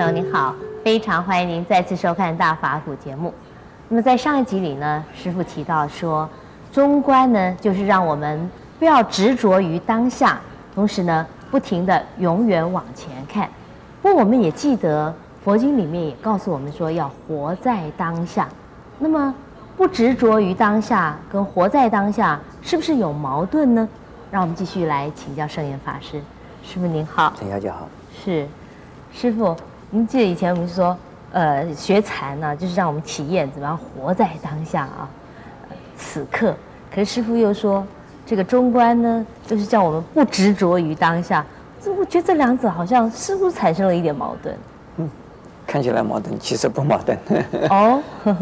朋友，您好，非常欢迎您再次收看《大法古》节目。那么在上一集里呢，师傅提到说，中观呢，就是让我们不要执着于当下，同时呢，不停的永远往前看。不过我们也记得，佛经里面也告诉我们说，要活在当下。那么不执着于当下，跟活在当下，是不是有矛盾呢？让我们继续来请教圣严法师。师傅您好，陈小姐好。是，师父，您记得以前我们说，呃，学禅呢、啊，就是让我们体验怎么样活在当下啊，呃、此刻。可是师傅又说，这个中观呢，就是叫我们不执着于当下。这我觉得这两者好像似乎产生了一点矛盾。嗯，看起来矛盾，其实不矛盾。哦。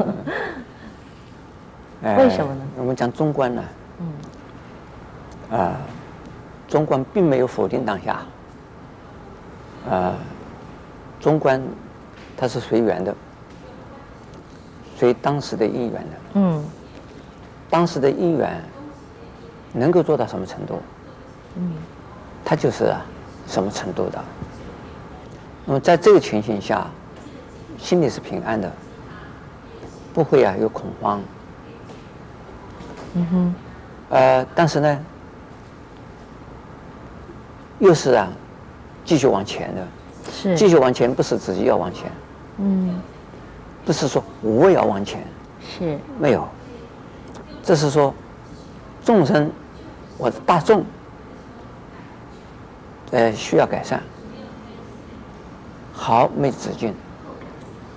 为什么呢？我们讲中观呢，嗯，啊，中观并没有否定当下。啊，中观它是随缘的，随当时的因缘的。嗯。当时的因缘能够做到什么程度？嗯。它就是什么程度的。那么在这个情形下，心里是平安的，不会啊有恐慌。嗯哼，呃，但是呢，又是啊，继续往前的，是。继续往前，不是自己要往前，嗯，不是说我要往前，是。没有，这是说众生或者大众，呃，需要改善，好没有止境，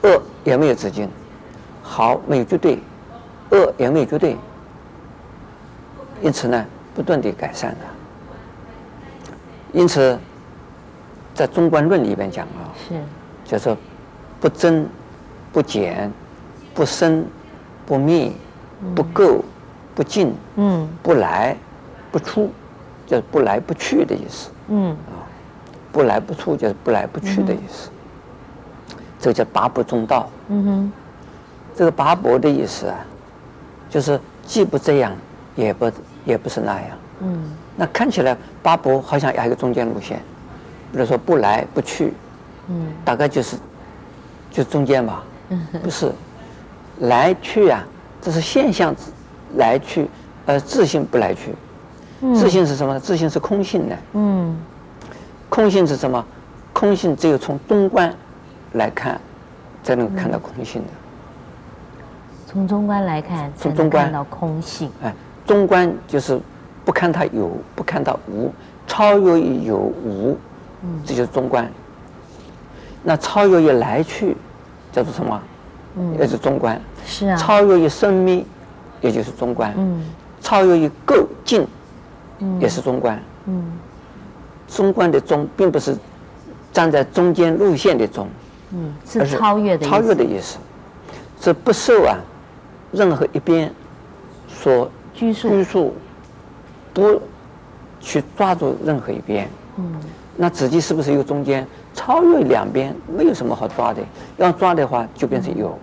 恶也没有止境，好没有绝对，恶也没有绝对。因此呢，不断的改善的。因此，在中观论里边讲啊，是，就是不增、不减、不生、不灭、不垢、不净，嗯，不来、不出，就是不来不去的意思。嗯，啊，不来不出就是不来不去的意思。这个叫八不中道。嗯哼，这个八不的意思啊，就是既不这样，也不。也不是那样，嗯，那看起来八不好像还有一个中间路线，比如说不来不去，嗯，大概就是，就中间吧，嗯，不是，来去啊，这是现象，来去，呃，自性不来去，嗯，自性是什么？自性是空性的，嗯，空性是什么？空性只有从中观来看，才能看到空性的。从中观来看，从中观看到空性，哎。中观就是不看它有，不看它无，超越于有无，这就是中观。那超越于来去，叫做什么？也是中观。是啊。超越于生灭，也就是中观。嗯。超越于垢净，也是中观。嗯。中观的中，并不是站在中间路线的中，嗯，是超越的超越的意思，是不受啊任何一边所。拘束，拘束，不去抓住任何一边。嗯，那自己是不是一个中间？超越两边，没有什么好抓的。要抓的话，就变成有。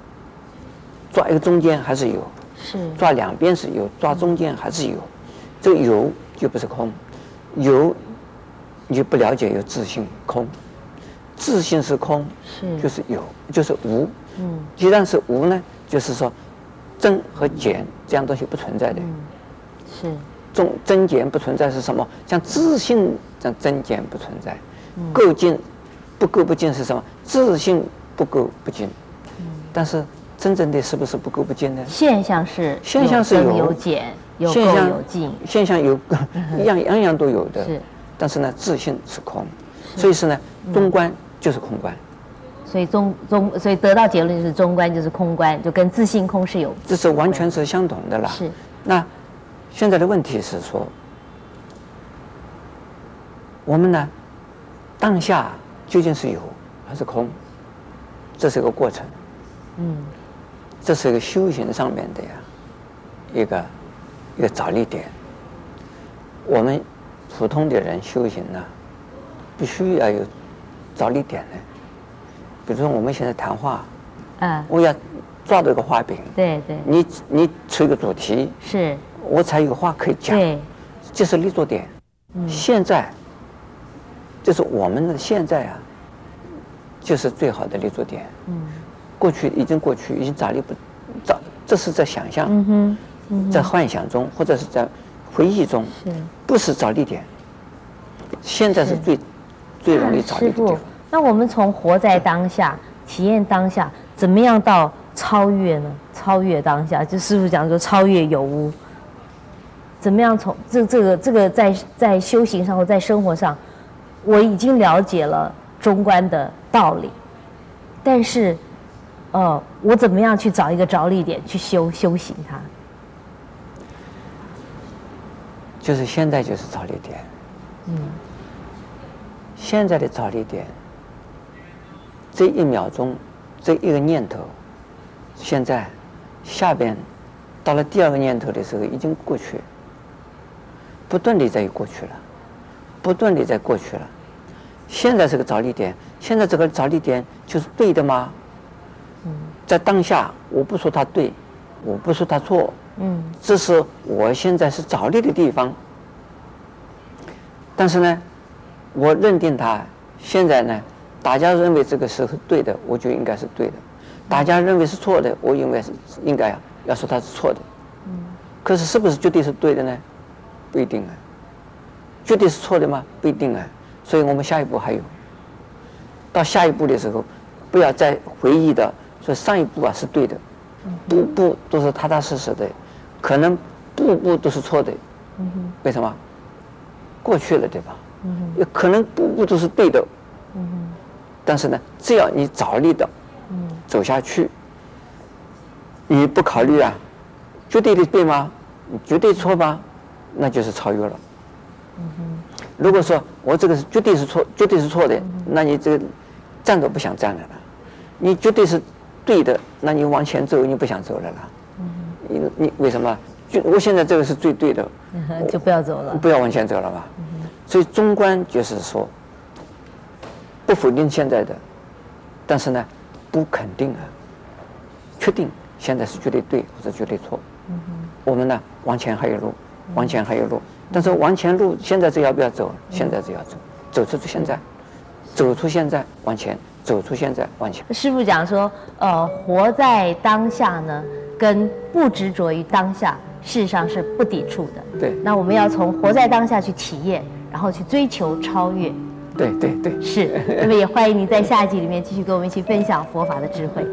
抓一个中间还是有，是抓两边是有，抓中间还是有。这个有就不是空，有你就不了解有自信空，自信是空，是就是有，就是无。嗯，既然是无呢，就是说。增和减这样东西不存在的，嗯是，中增减不存在是什么？像自信这样增减不存在，够进不够不进是什么？自信不够不进，但是真正的是不是不够不进呢？现象是现象是有有减有够有进，现象有一 样样样都有的，是，但是呢，自信是空，所以是呢，中观就是空观。所以中中，所以得到结论就是中观就是空观，就跟自信空是有，这是完全是相同的了。是。那现在的问题是说，我们呢，当下究竟是有还是空？这是一个过程。嗯。这是一个修行上面的呀，一个一个着力点。我们普通的人修行呢，必须要有着力点的。比如说我们现在谈话，嗯，我要抓到一个话柄，对对，你你出一个主题，是，我才有话可以讲，对，这是立足点。嗯，现在，就是我们的现在啊，就是最好的立足点。嗯，过去已经过去，已经找力不找，这是在想象，嗯，嗯在幻想中或者是在回忆中，是不是找力点？现在是最是最容易找力的地方。那我们从活在当下，体验当下，怎么样到超越呢？超越当下，就师傅讲说超越有无。怎么样从这这个这个在在修行上或在生活上，我已经了解了中观的道理，但是，呃，我怎么样去找一个着力点去修修行它？就是现在就是着力点。嗯。现在的着力点，这一秒钟，这一个念头，现在下边到了第二个念头的时候已经过去。不断地在过去了，不断地在过去了。现在是个着力点，现在这个着力点就是对的吗？嗯，在当下，我不说它对，我不说它错，嗯，这是我现在是着力的地方。但是呢，我认定它现在呢，大家认为这个是对的，我就应该是对的；大家认为是错的，我应该是应该要要说它是错的。嗯，可是是不是绝对是对的呢？不一定啊，绝对是错的吗？不一定啊，所以我们下一步还有。到下一步的时候，不要再回忆的说上一步啊是对的，步步都是踏踏实实的，可能步步都是错的。为什么？过去了对吧？也可能步步都是对的。但是呢，只要你着力的走下去，你不考虑啊，绝对的对吗？你绝对错吗？那就是超越了。如果说我这个是绝对是错，绝对是错的，那你这个站都不想站了了。你绝对是对的，那你往前走你不想走了啦。你你为什么？就我现在这个是最对的，就不要走了，不要往前走了吧。所以中观就是说，不否定现在的，但是呢，不肯定啊，确定现在是绝对对或者绝对错。我们呢，往前还有路。往前还有路，但是往前路现在这要不要走？现在就要走，走出去现在，走出现在往前，走出现在往前。师傅讲说，呃，活在当下呢，跟不执着于当下，事实上是不抵触的。对。那我们要从活在当下去体验，然后去追求超越。对对对。是。那么也欢迎您在下一集里面继续跟我们一起分享佛法的智慧。